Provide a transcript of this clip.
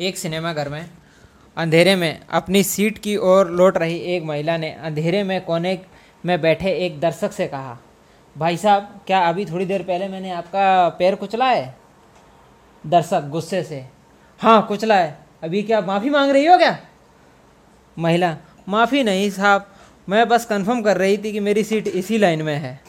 एक सिनेमा घर में, अंधेरे में अपनी सीट की ओर लौट रही एक महिला ने अंधेरे में कोने में बैठे एक दर्शक से कहा, भाई साहब, क्या अभी थोड़ी देर पहले मैंने आपका पैर कुचला है दर्शक गुस्से से हाँ कुचला है अभी क्या माफ़ी मांग रही हो क्या? महिला, माफ़ी नहीं साहब, मैं बस कंफर्म कर रही थी कि मेरी सीट इसी लाइन में है।